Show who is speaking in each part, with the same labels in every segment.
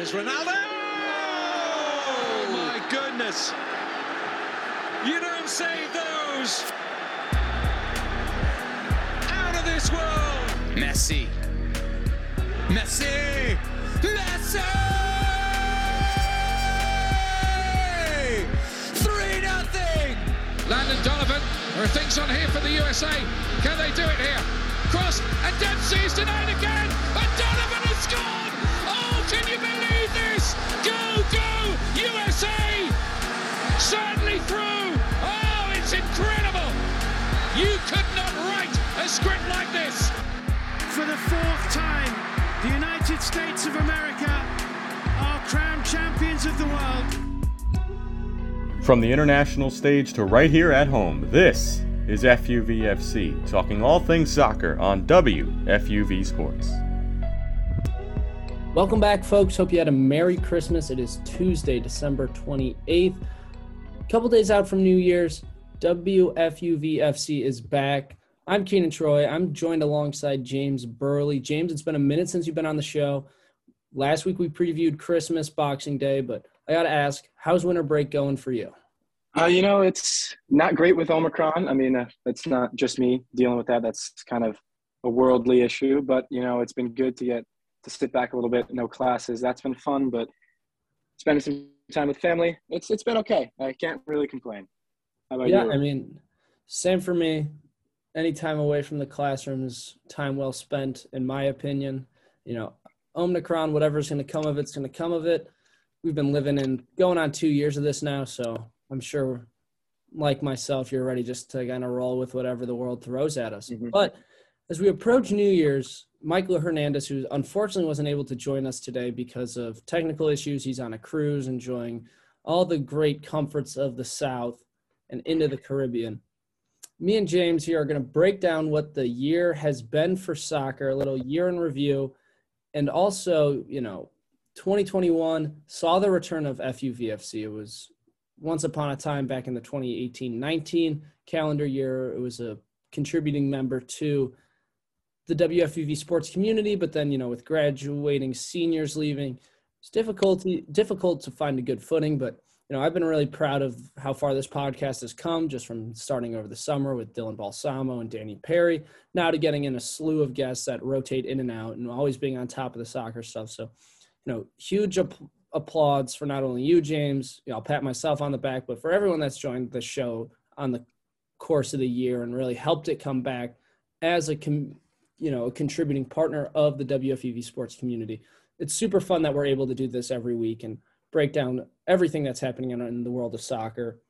Speaker 1: Here's Ronaldo! Oh, my goodness! You don't save those! Out of this world!
Speaker 2: Messi. Messi! Messi! 3 nothing.
Speaker 3: Landon Donovan. There are things on here for the USA. Can they do it here? Cross and Dempsey's denied again. And Donovan has scored. Can you believe this? Go, go, USA! Certainly through. Oh, it's incredible. You could not write a script like this.
Speaker 4: For the fourth time, the United States of America are crowned champions of the world.
Speaker 5: From the international stage to right here at home, this is FUVFC, talking all things soccer on WFUV Sports.
Speaker 6: Welcome back, folks. Hope you had a Merry Christmas. It is Tuesday, December 28th. A couple days out from New Year's, WFUVFC is back. I'm Keenan Troy. I'm joined alongside James Burley. James, it's been a minute since you've been on the show. Last week we previewed Christmas, Boxing Day, but I got to ask, how's winter break going for you?
Speaker 7: Uh, you know, it's not great with Omicron. I mean, uh, it's not just me dealing with that. That's kind of a worldly issue. But you know, it's been good to get to sit back a little bit. No classes. That's been fun. But spending some time with family, it's it's been okay. I can't really complain. How about
Speaker 6: yeah,
Speaker 7: you?
Speaker 6: I mean, same for me. Any time away from the classroom is time well spent, in my opinion. You know, Omicron, whatever's going to come of it's going to come of it. We've been living in going on two years of this now, so I'm sure, like myself, you're ready just to kind of roll with whatever the world throws at us.
Speaker 7: Mhm.
Speaker 6: But as we approach New Year's, Michael Hernandez, who unfortunately wasn't able to join us today because of technical issues, he's on a cruise enjoying all the great comforts of the South and into the Caribbean. Me and James here are going to break down what the year has been for soccer, a little year in review, and also, you know, 2021 saw the return of FUVFC. It was once upon a time back in the 2018-19 calendar year. It was a contributing member to the WFUV sports community, but then you know with graduating seniors leaving, it's difficulty difficult to find a good footing. But you know I've been really proud of how far this podcast has come, just from starting over the summer with Dylan Balsamo and Danny Perry, now to getting in a slew of guests that rotate in and out, and always being on top of the soccer stuff. So you know huge app- applause for not only you, James. You know, I'll pat myself on the back, but for everyone that's joined the show on the course of the year and really helped it come back as a you know a contributing partner of the WFUV sports community. It's super fun that we're able to do this every week and break down everything that's happening in, in the world of soccer.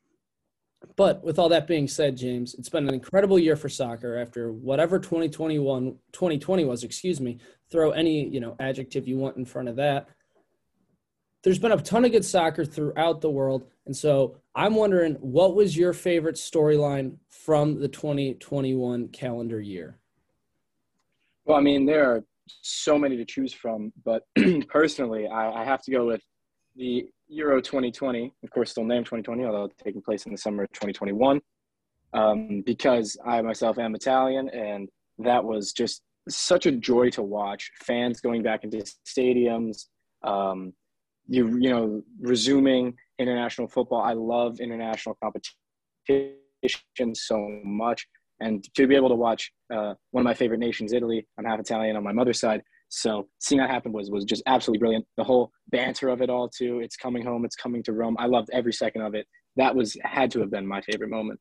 Speaker 6: But with all that being said, James, it's been an incredible year for soccer after whatever 2021 2020 was, excuse me, throw any, you know, adjective you want in front of that there's been a ton of good soccer throughout the world. And so I'm wondering what was your favorite storyline from the 2021 calendar year?
Speaker 7: Well, I mean, there are so many to choose from, but personally, I, I have to go with the Euro 2020, of course, still named 2020, although taking place in the summer of 2021, um, because I myself am Italian, and that was just such a joy to watch. Fans going back into stadiums, um, you you know, resuming international football. I love international competition so much, and to be able to watch uh, one of my favorite nations, Italy. I'm half Italian on my mother's side, so seeing that happen was was just absolutely brilliant. The whole banter of it all too. It's coming home. It's coming to Rome. I loved every second of it. That was had to have been my favorite moment.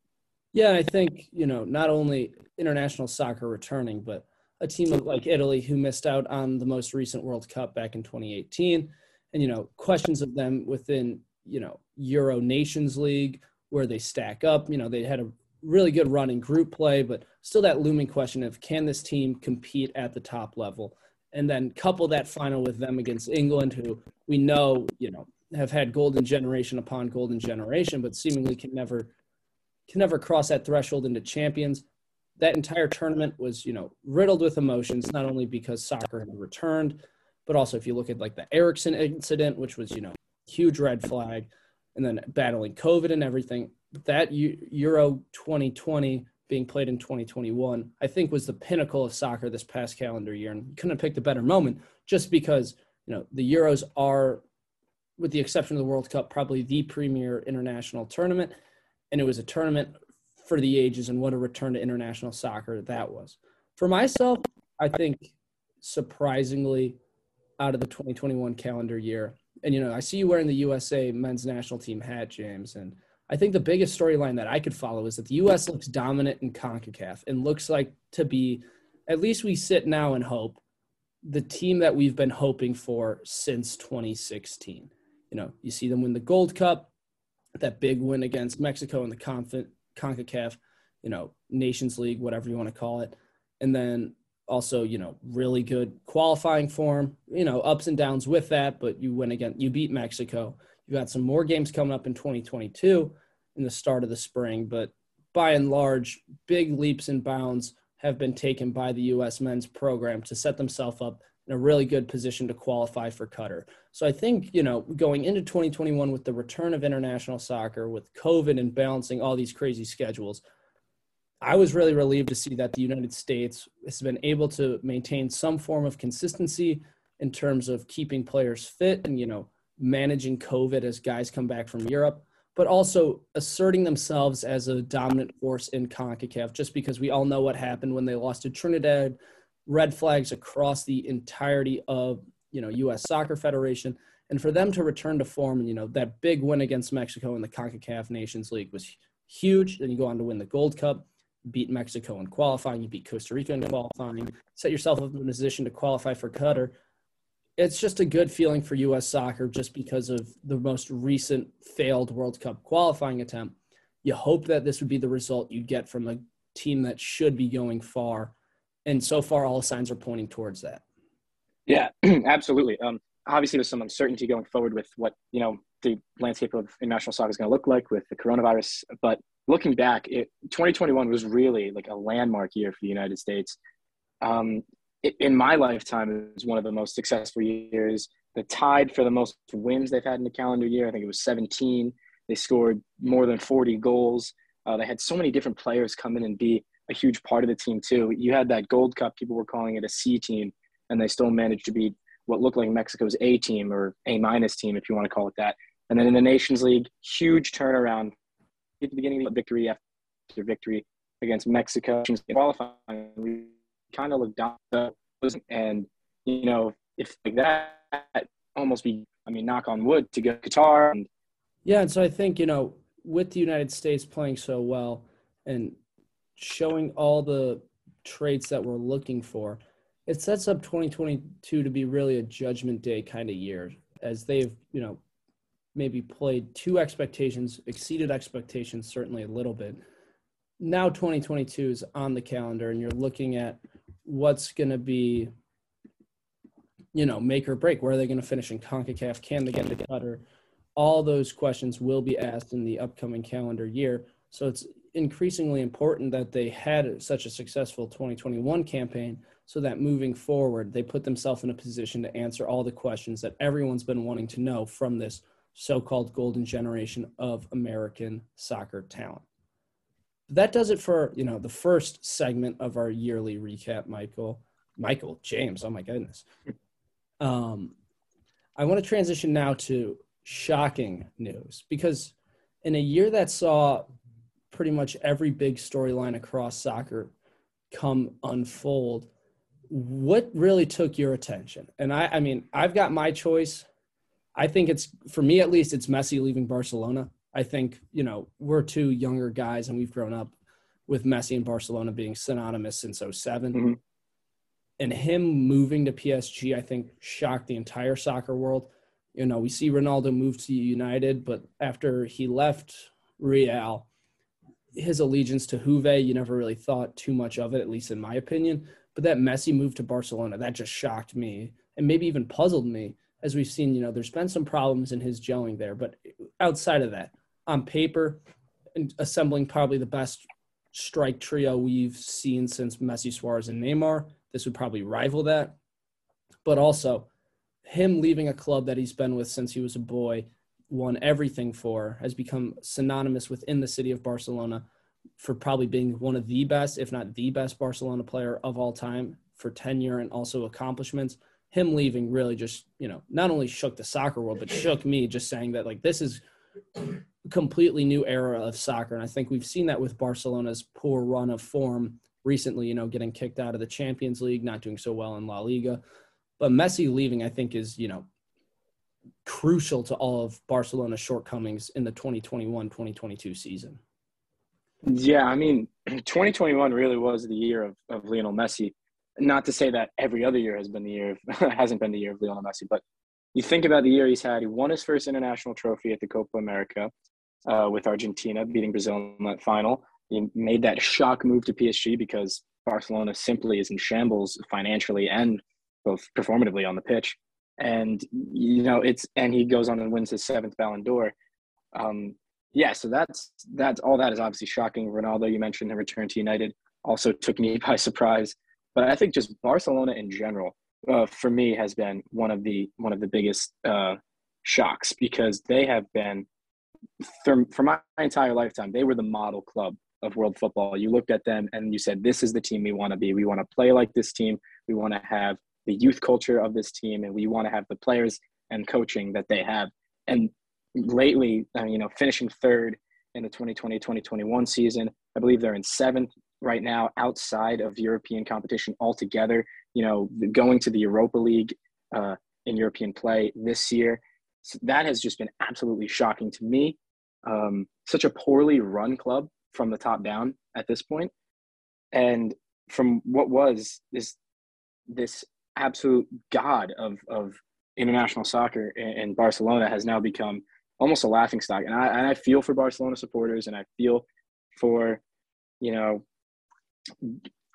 Speaker 6: Yeah, I think, you know, not only international soccer returning, but a team like Italy who missed out on the most recent World Cup back in 2018 and you know, questions of them within, you know, Euro Nations League where they stack up, you know, they had a really good run in group play, but still that looming question of can this team compete at the top level? And then couple that final with them against England, who we know, you know, have had golden generation upon golden generation, but seemingly can never can never cross that threshold into champions. That entire tournament was, you know, riddled with emotions, not only because soccer had returned, but also if you look at like the Eriksen incident, which was, you know, huge red flag, and then battling COVID and everything. That Euro 2020 being played in 2021, I think was the pinnacle of soccer this past calendar year. And you couldn't have picked a better moment just because, you know, the Euros are, with the exception of the World Cup, probably the premier international tournament. And it was a tournament for the ages, and what a return to international soccer that was. For myself, I think surprisingly, out of the 2021 calendar year, and you know, I see you wearing the USA men's national team hat, James, and I think the biggest storyline that I could follow is that the U.S. looks dominant in CONCACAF and looks like to be, at least we sit now and hope, the team that we've been hoping for since 2016. You know, you see them win the Gold Cup, that big win against Mexico in the Conf- CONCACAF, you know, Nations League, whatever you want to call it. And then also, you know, really good qualifying form, you know, ups and downs with that, but you win again, you beat Mexico. You got some more games coming up in 2022 in the start of the spring, but by and large, big leaps and bounds have been taken by the U.S. men's program to set themselves up in a really good position to qualify for Qatar. So I think, you know, going into 2021 with the return of international soccer, with COVID and balancing all these crazy schedules, I was really relieved to see that the United States has been able to maintain some form of consistency in terms of keeping players fit and, you know, managing COVID as guys come back from Europe, but also asserting themselves as a dominant force in CONCACAF, just because we all know what happened when they lost to Trinidad, red flags across the entirety of, you know, U.S. Soccer Federation. And for them to return to form, you know, that big win against Mexico in the CONCACAF Nations League was huge. Then you go on to win the Gold Cup, beat Mexico in qualifying, you beat Costa Rica in qualifying, set yourself up in a position to qualify for Qatar it's just a good feeling for U.S. soccer just because of the most recent failed World Cup qualifying attempt. You hope that this would be the result you'd get from a team that should be going far. And so far, all signs are pointing towards that.
Speaker 7: Yeah, absolutely. Um, obviously, there's some uncertainty going forward with what, you know, the landscape of international soccer is going to look like with the coronavirus. But looking back, it, 2021 was really like a landmark year for the United States. Um, in my lifetime, is one of the most successful years. The tied for the most wins they've had in the calendar year, I think it was 17. They scored more than 40 goals. Uh, they had so many different players come in and be a huge part of the team too. You had that Gold Cup; people were calling it a C team, and they still managed to beat what looked like Mexico's A team or A minus team, if you want to call it that. And then in the Nations League, huge turnaround at the beginning of the victory after victory against Mexico. Qualifying, kind of look down and you know if like that almost be i mean knock on wood to go qatar and
Speaker 6: yeah and so i think you know with the united states playing so well and showing all the traits that we're looking for it sets up 2022 to be really a judgment day kind of year as they've you know maybe played two expectations exceeded expectations certainly a little bit. Now 2022 is on the calendar and you're looking at what's going to be, you know, make or break. Where are they going to finish in CONCACAF? Can they get the Qatar? All those questions will be asked in the upcoming calendar year. So it's increasingly important that they had such a successful 2021 campaign so that moving forward, they put themselves in a position to answer all the questions that everyone's been wanting to know from this so called golden generation of American soccer talent that does it for you know the first segment of our yearly recap michael. Michael james oh my goodness. Um, i want to transition now to shocking news because in a year that saw pretty much every big storyline across soccer come unfold what really took your attention? And i i mean i've got my choice. I think it's for me at least it's messi leaving barcelona I think, you know, we're two younger guys and we've grown up with Messi and Barcelona being synonymous since 7 mm-hmm. And him moving to PSG, I think, shocked the entire soccer world. You know, we see Ronaldo move to United, but after he left Real, his allegiance to Juve, you never really thought too much of it, at least in my opinion. But that Messi move to Barcelona, that just shocked me and maybe even puzzled me. As we've seen, you know, there's been some problems in his gelling there. But outside of that, on paper, and assembling probably the best strike trio we've seen since Messi, Suarez, and Neymar. This would probably rival that. But also, him leaving a club that he's been with since he was a boy, won everything for, has become synonymous within the city of Barcelona for probably being one of the best, if not the best, Barcelona player of all time for tenure and also accomplishments. him leaving really just, you know, not only shook the soccer world, but shook me just saying that like this is completely new era of soccer. And I think we've seen that with Barcelona's poor run of form recently, you know, getting kicked out of the Champions League, not doing so well in La Liga. But Messi leaving, I think, is, you know, crucial to all of Barcelona's shortcomings in the 2021 2022 season.
Speaker 7: Yeah, I mean, 2021 really was the year of, of Lionel Messi. Not to say that every other year has been the year of, hasn't been the year of Lionel Messi, but you think about the year he's had. He won his first international trophy at the Copa America uh, with Argentina, beating Brazil in that final. He made that shock move to PSG because Barcelona simply is in shambles financially and both performatively on the pitch. And you know it's and he goes on and wins his seventh Ballon d'Or. Um, yeah, so that's that's all that is obviously shocking. Ronaldo, you mentioned the return to United, also took me by surprise. But I think just Barcelona in general, uh, for me, has been one of the one of the biggest uh, shocks because they have been for, for my entire lifetime they were the model club of world football. You looked at them and you said, "This is the team we want to be. We want to play like this team. We want to have the youth culture of this team, and we want to have the players and coaching that they have." And lately, uh, you know, finishing third in the 2020-2021 season, I believe they're in seventh right now outside of European competition altogether. You know, going to the Europa League uh, in European play this year. So that has just been absolutely shocking to me. Um, such a poorly run club from the top down at this point, and from what was this this absolute god of of international soccer in, in Barcelona has now become almost a laughing stock. And I and I feel for Barcelona supporters, and I feel for you know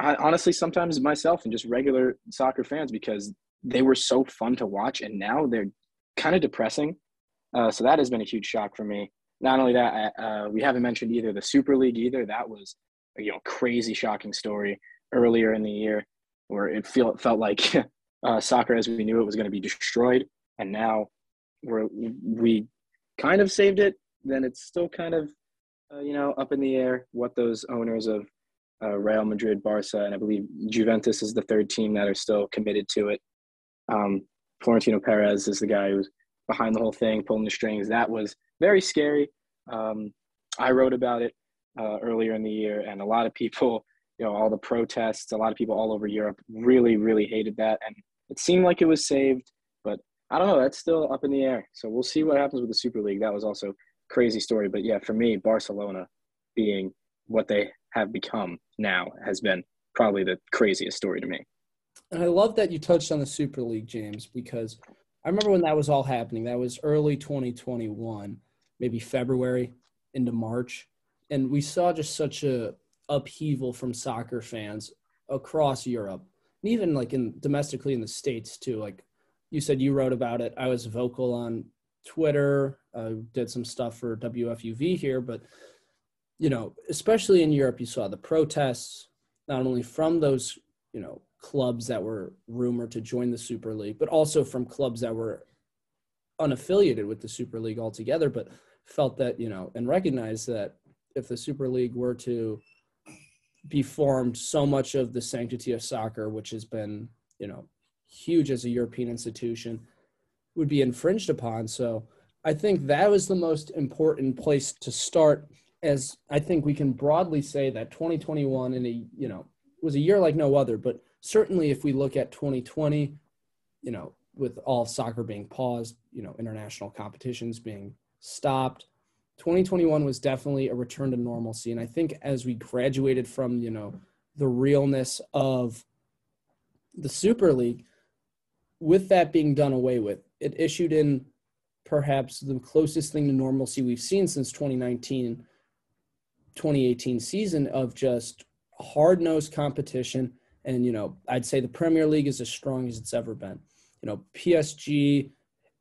Speaker 7: I, honestly, sometimes myself and just regular soccer fans because they were so fun to watch, and now they're kind of depressing. Uh, so that has been a huge shock for me. Not only that, uh, we haven't mentioned either the Super League either. That was a you know crazy, shocking story earlier in the year where it feel it felt like uh, soccer as we knew it was going to be destroyed, and now we're we kind of saved it. Then it's still kind of uh, you know up in the air what those owners of uh, Real Madrid, Barca, and I believe Juventus is the third team that are still committed to it. Um, Florentino Perez is the guy who's behind the whole thing, pulling the strings. That was very scary. Um, I wrote about it uh, earlier in the year, and a lot of people, you know, all the protests, a lot of people all over Europe really, really hated that. And it seemed like it was saved, but I don't know. That's still up in the air. So we'll see what happens with the Super League. That was also crazy story. But yeah, for me, Barcelona being what they have become now has been probably the craziest story to me.
Speaker 6: And I love that you touched on the Super League, James, because I remember when that was all happening. That was early 2021, maybe February into March, and we saw just such a upheaval from soccer fans across Europe, and even like in domestically in the states too. Like you said, you wrote about it. I was vocal on Twitter. I did some stuff for WFUV here, but you know, especially in Europe, you saw the protests, not only from those, you know, clubs that were rumored to join the Super League, but also from clubs that were unaffiliated with the Super League altogether, but felt that, you know, and recognized that if the Super League were to be formed, so much of the sanctity of soccer, which has been, you know, huge as a European institution, would be infringed upon. So I think that was the most important place to start as I think we can broadly say that 2021 in a you know was a year like no other, but certainly if we look at 2020, you know, with all soccer being paused, you know, international competitions being stopped, 2021 was definitely a return to normalcy. And I think as we graduated from, you know, the realness of the Super League, with that being done away with, it issued in perhaps the closest thing to normalcy we've seen since 2019 2018 season of just hard nosed competition. And, you know, I'd say the Premier League is as strong as it's ever been. You know, PSG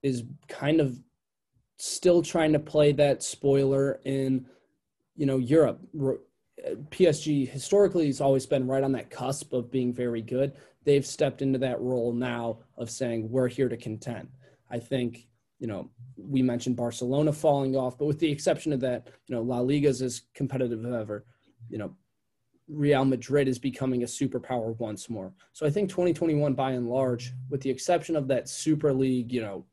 Speaker 6: is kind of still trying to play that spoiler in, you know, Europe. PSG historically has always been right on that cusp of being very good. They've stepped into that role now of saying, we're here to contend. I think you know, we mentioned Barcelona falling off, but with the exception of that, you know, La Liga is as competitive as ever. You know, Real Madrid is becoming a superpower once more. So I think 2021, by and large, with the exception of that Super League, you know,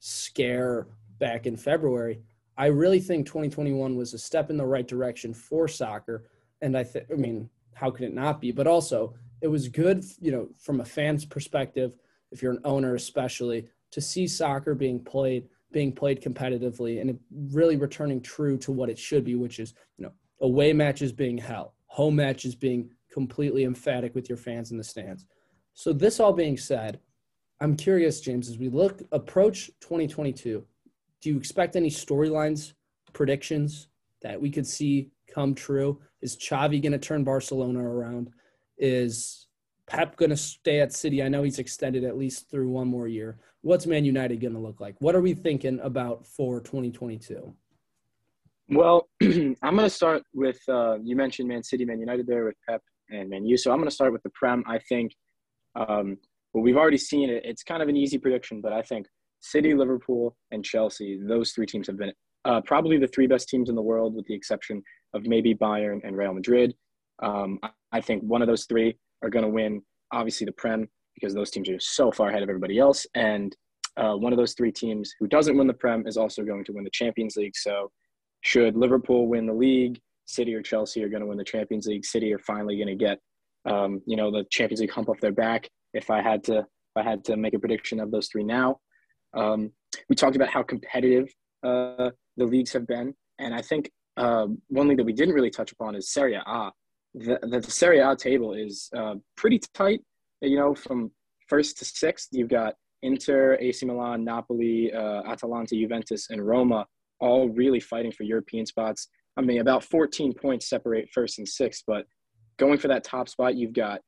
Speaker 6: scare back in February, I really think 2021 was a step in the right direction for soccer. And I think, I mean, how could it not be? But also, it was good, you know, from a fan's perspective, if you're an owner especially, to see soccer being played being played competitively and really returning true to what it should be, which is, you know, away matches being hell, home matches being completely emphatic with your fans in the stands. So this all being said, I'm curious, James, as we look approach 2022, do you expect any storylines, predictions that we could see come true? Is Xavi going to turn Barcelona around? Is Pep going to stay at City? I know he's extended at least through one more year. What's Man United going to look like? What are we thinking about for 2022?
Speaker 7: Well, I'm going to start with uh, you mentioned Man City, Man United there with Pep and Man U. So I'm going to start with the Prem. I think, um, well, we've already seen it. It's kind of an easy prediction, but I think City, Liverpool, and Chelsea, those three teams have been uh, probably the three best teams in the world, with the exception of maybe Bayern and Real Madrid. Um, I think one of those three are going to win, obviously, the Prem, because those teams are so far ahead of everybody else. And uh, one of those three teams who doesn't win the Prem is also going to win the Champions League. So, should Liverpool win the league, City or Chelsea are going to win the Champions League. City are finally going to get, um, you know, the Champions League hump off their back. If I had to, if I had to make a prediction of those three now, um, we talked about how competitive uh, the leagues have been, and I think uh, one thing that we didn't really touch upon is Serie A. The, the, the Serie A table is uh, pretty tight. You know, from first to sixth, you've got Inter, AC Milan, Napoli, uh, Atalanta, Juventus, and Roma, all really fighting for European spots. I mean, about 14 points separate first and sixth, but going for that top spot, you've got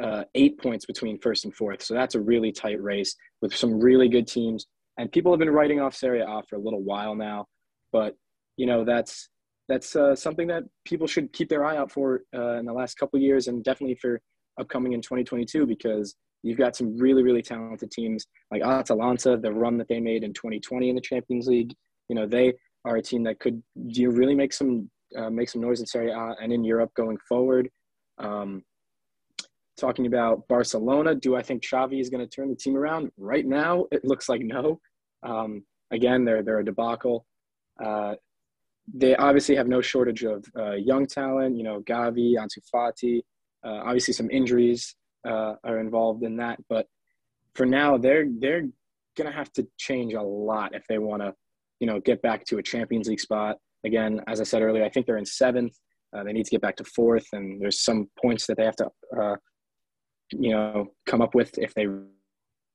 Speaker 7: uh, eight points between first and fourth. So that's a really tight race with some really good teams. And people have been writing off Serie A for a little while now, but you know that's that's uh, something that people should keep their eye out for uh, in the last couple years, and definitely for upcoming in 2022 because you've got some really really talented teams like Atalanta. The run that they made in 2020 in the Champions League, you know they are a team that could do you really make some uh, make some noise in Serie A and in Europe going forward. Um, talking about Barcelona. Do I think Xavi is going to turn the team around? Right now, it looks like no. Um, again, they're they're a debacle. Uh, they obviously have no shortage of uh, young talent. You know, Gavi, Ansu Fati. Uh, obviously, some injuries uh, are involved in that, but for now, they're they're to have to change a lot if they want to, you know, get back to a Champions League spot. Again, as I said earlier, I think they're in seventh. Uh, they need to get back to fourth, and there's some points that they have to uh, you know come up with if they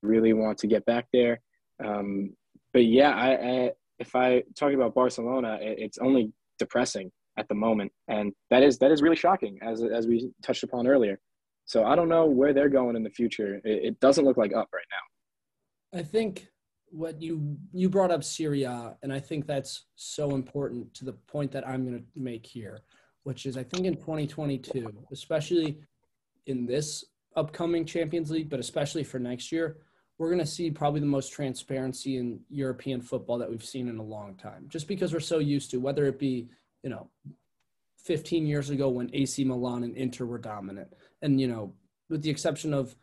Speaker 7: really want to get back there. Um, but yeah, I, I, if I talk about Barcelona, it, it's only depressing at the moment, and that is that is really shocking, as as we touched upon earlier. So I don't know where they're going in the future. It, it doesn't look like up right now.
Speaker 6: I think what you you brought up Serie A, and I think that's so important to the point that I'm going to make here, which is I think in 2022, especially in this upcoming Champions League, but especially for next year, we're going to see probably the most transparency in European football that we've seen in a long time. Just because we're so used to, whether it be, you know, 15 years ago when AC Milan and Inter were dominant, and, you know, with the exception of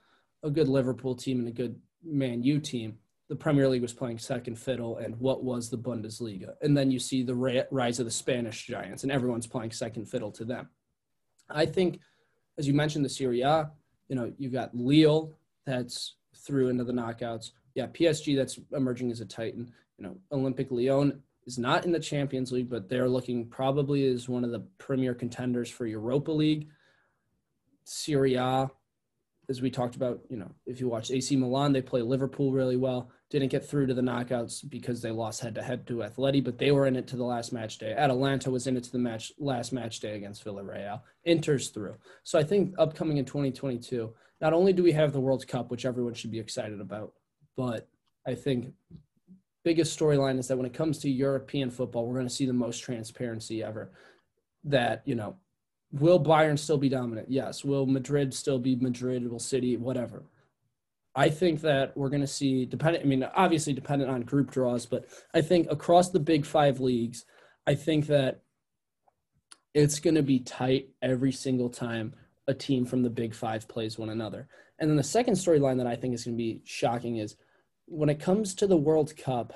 Speaker 6: a good Liverpool team and a good Man U team, the Premier League was playing second fiddle and what was the Bundesliga. And then you see the rise of the Spanish giants and everyone's playing second fiddle to them. I think, as you mentioned, the Serie A, you know, you've got Lille that's through into the knockouts. Yeah, PSG that's emerging as a titan. You know, Olympique Lyon is not in the Champions League, but they're looking probably as one of the premier contenders for Europa League. Serie A, as we talked about, you know, if you watch AC Milan, they play Liverpool really well. Didn't get through to the knockouts because they lost head to head to Atleti, but they were in it to the last match day. Atalanta was in it to the match last match day against Villarreal. Inter's through. So I think upcoming in 2022, not only do we have the World Cup, which everyone should be excited about, but I think biggest storyline is that when it comes to European football, we're going to see the most transparency ever. That, you know, Will Bayern still be dominant? Yes. Will Madrid still be Madrid? Will City? Whatever. I think that we're going to see, dependent, I mean, obviously dependent on group draws, but I think across the big five leagues, I think that it's going to be tight every single time a team from the Big Five plays one another. And then the second storyline that I think is going to be shocking is when it comes to the World Cup,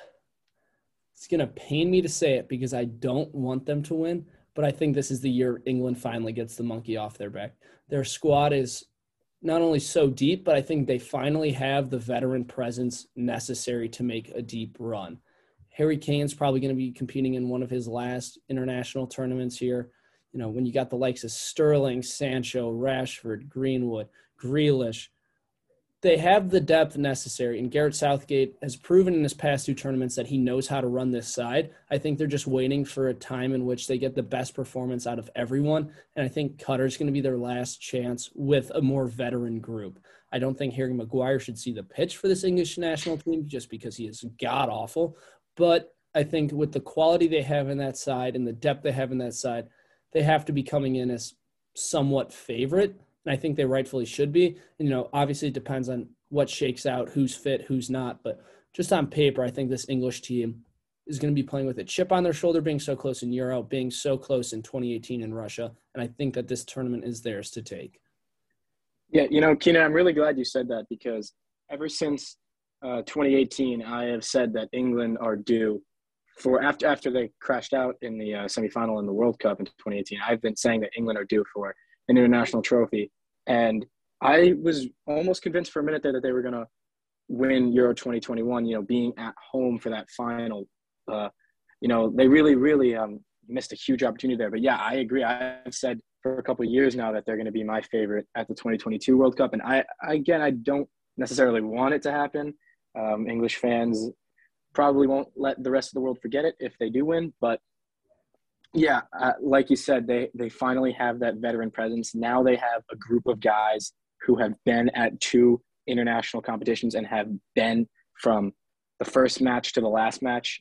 Speaker 6: it's going to pain me to say it because I don't want them to win, but I think this is the year England finally gets the monkey off their back. Their squad is not only so deep, but I think they finally have the veteran presence necessary to make a deep run. Harry Kane's probably going to be competing in one of his last international tournaments here. You know, when you got the likes of Sterling, Sancho, Rashford, Greenwood, Grealish, they have the depth necessary. And Garrett Southgate has proven in his past two tournaments that he knows how to run this side. I think they're just waiting for a time in which they get the best performance out of everyone. And I think Qatar's going to be their last chance with a more veteran group. I don't think Harry Maguire should see the pitch for this English national team just because he is god awful. But I think with the quality they have in that side and the depth they have in that side, they have to be coming in as somewhat favorite and I think they rightfully should be. You know, obviously it depends on what shakes out, who's fit, who's not. But just on paper, I think this English team is going to be playing with a chip on their shoulder, being so close in Euro, being so close in 2018 in Russia. And I think that this tournament is theirs to take.
Speaker 7: Yeah, you know, Keenan, I'm really glad you said that because ever since uh, 2018, I have said that England are due for after after they crashed out in the uh, semifinal in the World Cup in 2018. I've been saying that England are due for an international trophy. And I was almost convinced for a minute there that they were going to win Euro 2021, you know, being at home for that final. Uh, you know, they really, really um, missed a huge opportunity there. But yeah, I agree. I've said for a couple years now that they're going to be my favorite at the 2022 World Cup. And I, again, I don't necessarily want it to happen. Um, English fans probably won't let the rest of the world forget it if they do win. But yeah, uh, like you said, they they finally have that veteran presence. Now they have a group of guys who have been at two international competitions and have been from the first match to the last match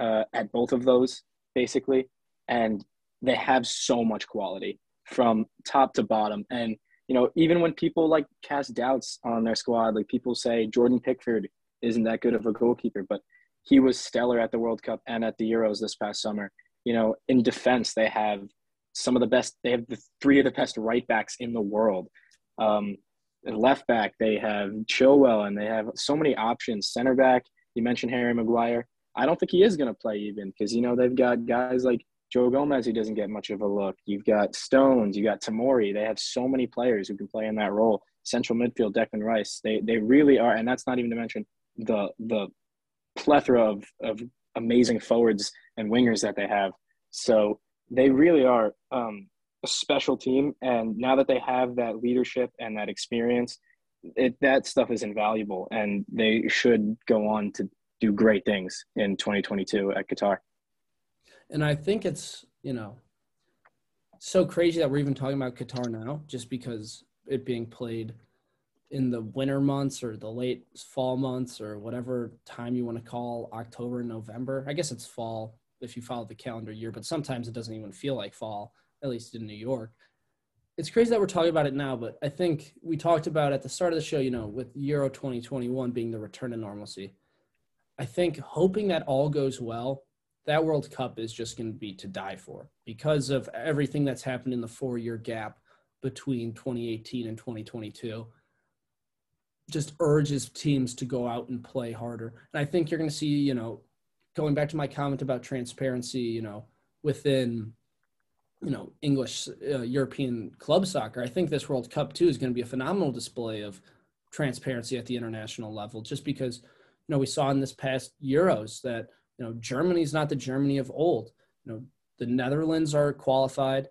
Speaker 7: uh, at both of those, basically. And they have so much quality from top to bottom. And you know, even when people like cast doubts on their squad, like people say Jordan Pickford isn't that good of a goalkeeper, but he was stellar at the World Cup and at the Euros this past summer you know, in defense, they have some of the best. They have the three of the best right backs in the world. Um, left back, they have Chilwell, and they have so many options. Center back, you mentioned Harry Maguire. I don't think he is going to play even because you know they've got guys like Joe Gomez who doesn't get much of a look. You've got Stones, you got Tomori. They have so many players who can play in that role. Central midfield, Declan Rice. They they really are, and that's not even to mention the the plethora of of amazing forwards and wingers that they have. So they really are um, a special team. And now that they have that leadership and that experience, it, that stuff is invaluable. And they should go on to do great things in 2022 at Qatar.
Speaker 6: And I think it's, you know, so crazy that we're even talking about Qatar now, just because it being played – in the winter months or the late fall months or whatever time you want to call October November. I guess it's fall if you follow the calendar year, but sometimes it doesn't even feel like fall, at least in New York. It's crazy that we're talking about it now, but I think we talked about at the start of the show, you know, with Euro 2021 being the return to normalcy. I think hoping that all goes well, that World Cup is just going to be to die for because of everything that's happened in the four year gap between 2018 and 2022 just urges teams to go out and play harder. And I think you're going to see, you know, going back to my comment about transparency, you know, within, you know, English uh, European club soccer, I think this World Cup too is going to be a phenomenal display of transparency at the international level, just because, you know, we saw in this past Euros that, you know, Germany's not the Germany of old. You know, the Netherlands are qualified.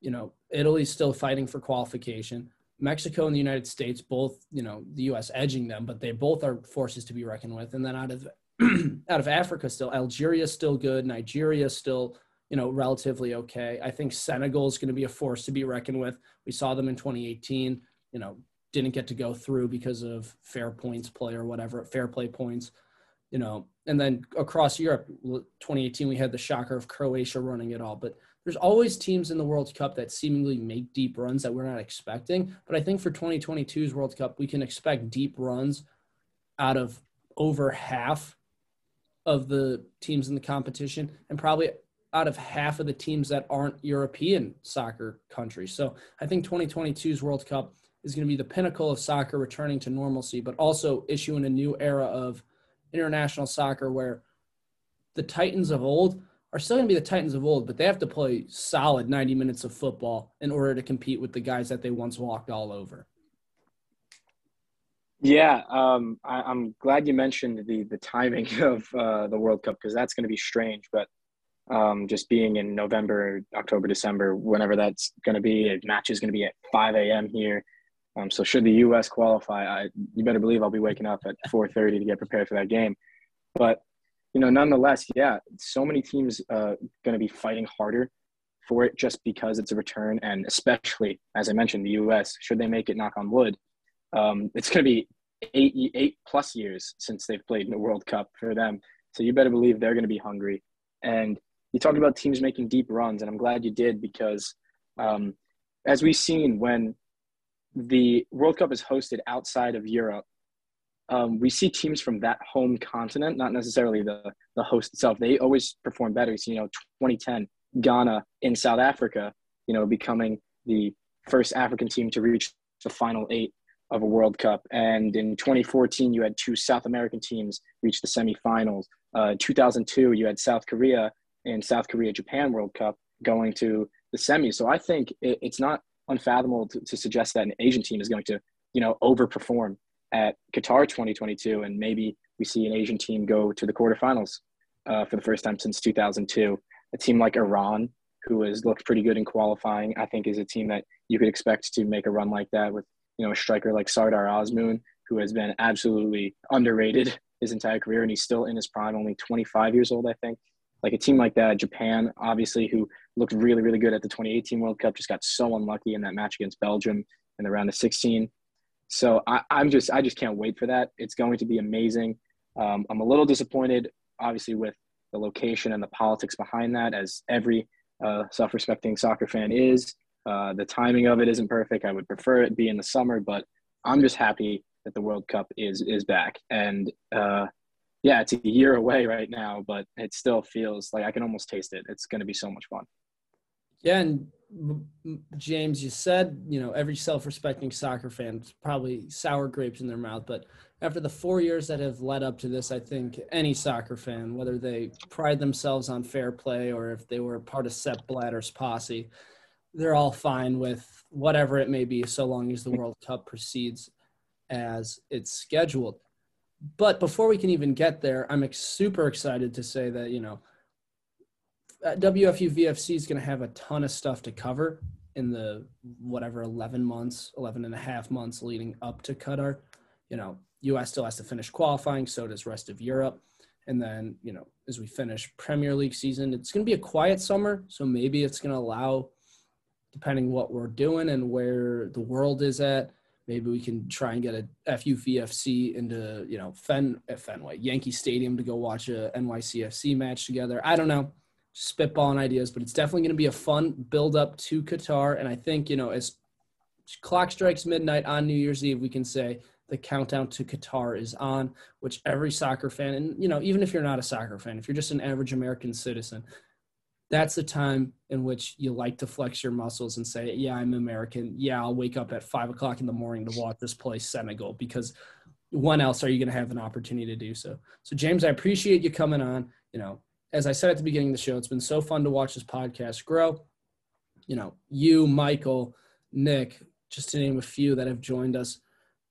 Speaker 6: You know, Italy's still fighting for qualification. Mexico and the United States both, you know, the U.S. edging them, but they both are forces to be reckoned with. And then out of out of Africa, still Algeria still good, Nigeria still, you know, relatively okay. I think Senegal is going to be a force to be reckoned with. We saw them in 2018. You know, didn't get to go through because of fair points play or whatever, fair play points. You know, and then across Europe, 2018 we had the shocker of Croatia running it all, but there's always teams in the World Cup that seemingly make deep runs that we're not expecting. But I think for 2022's World Cup, we can expect deep runs out of over half of the teams in the competition and probably out of half of the teams that aren't European soccer countries. So I think 2022's World Cup is going to be the pinnacle of soccer returning to normalcy, but also issuing a new era of international soccer where the Titans of old are still going to be the Titans of old, but they have to play solid 90 minutes of football in order to compete with the guys that they once walked all over.
Speaker 7: Yeah, um, I, am glad you mentioned the the timing of uh, the World Cup because that's going to be strange. But um, just being in November, October, December, whenever that's going to be, a match is going to be at 5 a.m. here. Um, so should the U.S. qualify, I, you better believe I'll be waking up at 4:30 to get prepared for that game. But you know, nonetheless, yeah, so many teams uh, going to be fighting harder for it just because it's a return, and especially as I mentioned, the U.S. Should they make it, knock on wood, um, it's going to be eight eight plus years since they've played in the World Cup for them. So you better believe they're going to be hungry. And you talked about teams making deep runs, and I'm glad you did because, um, as we've seen when the World Cup is hosted outside of Europe, um, we see teams from that home continent, not necessarily the, the host itself. They always perform better. So, you know, 2010, Ghana in South Africa, you know, becoming the first African team to reach the final eight of a World Cup. And in 2014, you had two South American teams reach the semifinals. Uh, 2002, you had South Korea and South Korea Japan World Cup going to the semis. So I think it, it's not unfathomable to, to suggest that an Asian team is going to, you know, overperform at Qatar 2022, and maybe we see an Asian team go to the quarterfinals uh, for the first time since 2002. A team like Iran, who has looked pretty good in qualifying, I think is a team that you could expect to make a run like that with you know a striker like Sardar Azmoun, who has been absolutely underrated his entire career, and he's still in his prime, only 25 years old, I think. Like a team like that, Japan, obviously, who looked really, really good at the 2018 World Cup, just got so unlucky in that match against Belgium in the round of 16. So I, am just, I just can't wait for that. It's going to be amazing. Um, I'm a little disappointed, obviously, with the location and the politics behind that, as every uh, self-respecting soccer fan is. Uh, the timing of it isn't perfect. I would prefer it be in the summer, but I'm just happy that the World Cup is is back. And uh, yeah, it's a year away right now, but it still feels like I can almost taste it. It's going to be so much fun.
Speaker 6: Yeah, and James, you said you know every self-respecting soccer fan probably sour grapes in their mouth, but after the four years that have led up to this, I think any soccer fan, whether they pride themselves on fair play or if they were part of Sepp Blatter's posse, they're all fine with whatever it may be, so long as the World Cup proceeds as it's scheduled. But before we can even get there, I'm super excited to say that, you know, Uh, WFUVFC is going to have a ton of stuff to cover in the whatever 11 months, 11 and a half months leading up to Qatar. You know, US still has to finish qualifying, so does rest of Europe. And then, you know, as we finish Premier League season, it's going to be a quiet summer, so maybe it's going to allow depending what we're doing and where the world is at. Maybe we can try and get a FUVFC into, you know, Fen Fenway, Yankee Stadium to go watch a NYCFC match together. I don't know, spitballing ideas, but it's definitely going to be a fun build up to Qatar. And I think, you know, as clock strikes midnight on New Year's Eve, we can say the countdown to Qatar is on, which every soccer fan, and, you know, even if you're not a soccer fan, if you're just an average American citizen, that's the time in which you like to flex your muscles and say, Yeah, I'm American. Yeah, I'll wake up at five o'clock in the morning to watch this play Senegal because when else are you going to have an opportunity to do so? So, James, I appreciate you coming on. You know, as I said at the beginning of the show, it's been so fun to watch this podcast grow. You know, you, Michael, Nick, just to name a few that have joined us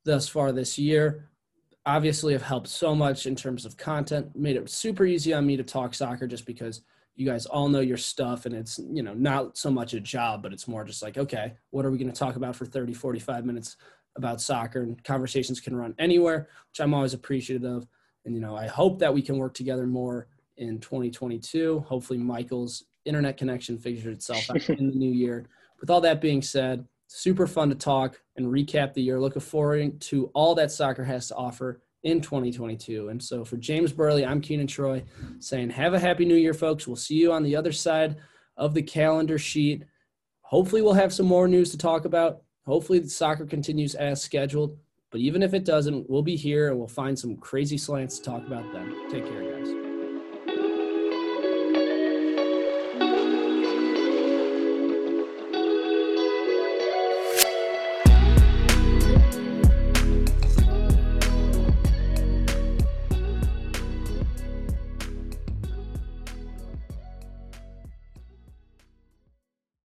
Speaker 6: thus far this year, obviously have helped so much in terms of content, made it super easy on me to talk soccer just because – you guys all know your stuff and it's you know not so much a job but it's more just like okay what are we going to talk about for 30 45 minutes about soccer and conversations can run anywhere which i'm always appreciative of and you know i hope that we can work together more in 2022 hopefully michael's internet connection figures itself out in the new year with all that being said super fun to talk and recap the year looking forward to all that soccer has to offer in 2022. And so for James Burley, I'm Keenan Troy saying, have a happy new year, folks. We'll see you on the other side of the calendar sheet. Hopefully, we'll have some more news to talk about. Hopefully, the soccer continues as scheduled. But even if it doesn't, we'll be here and we'll find some crazy slants to talk about then. Take care, guys.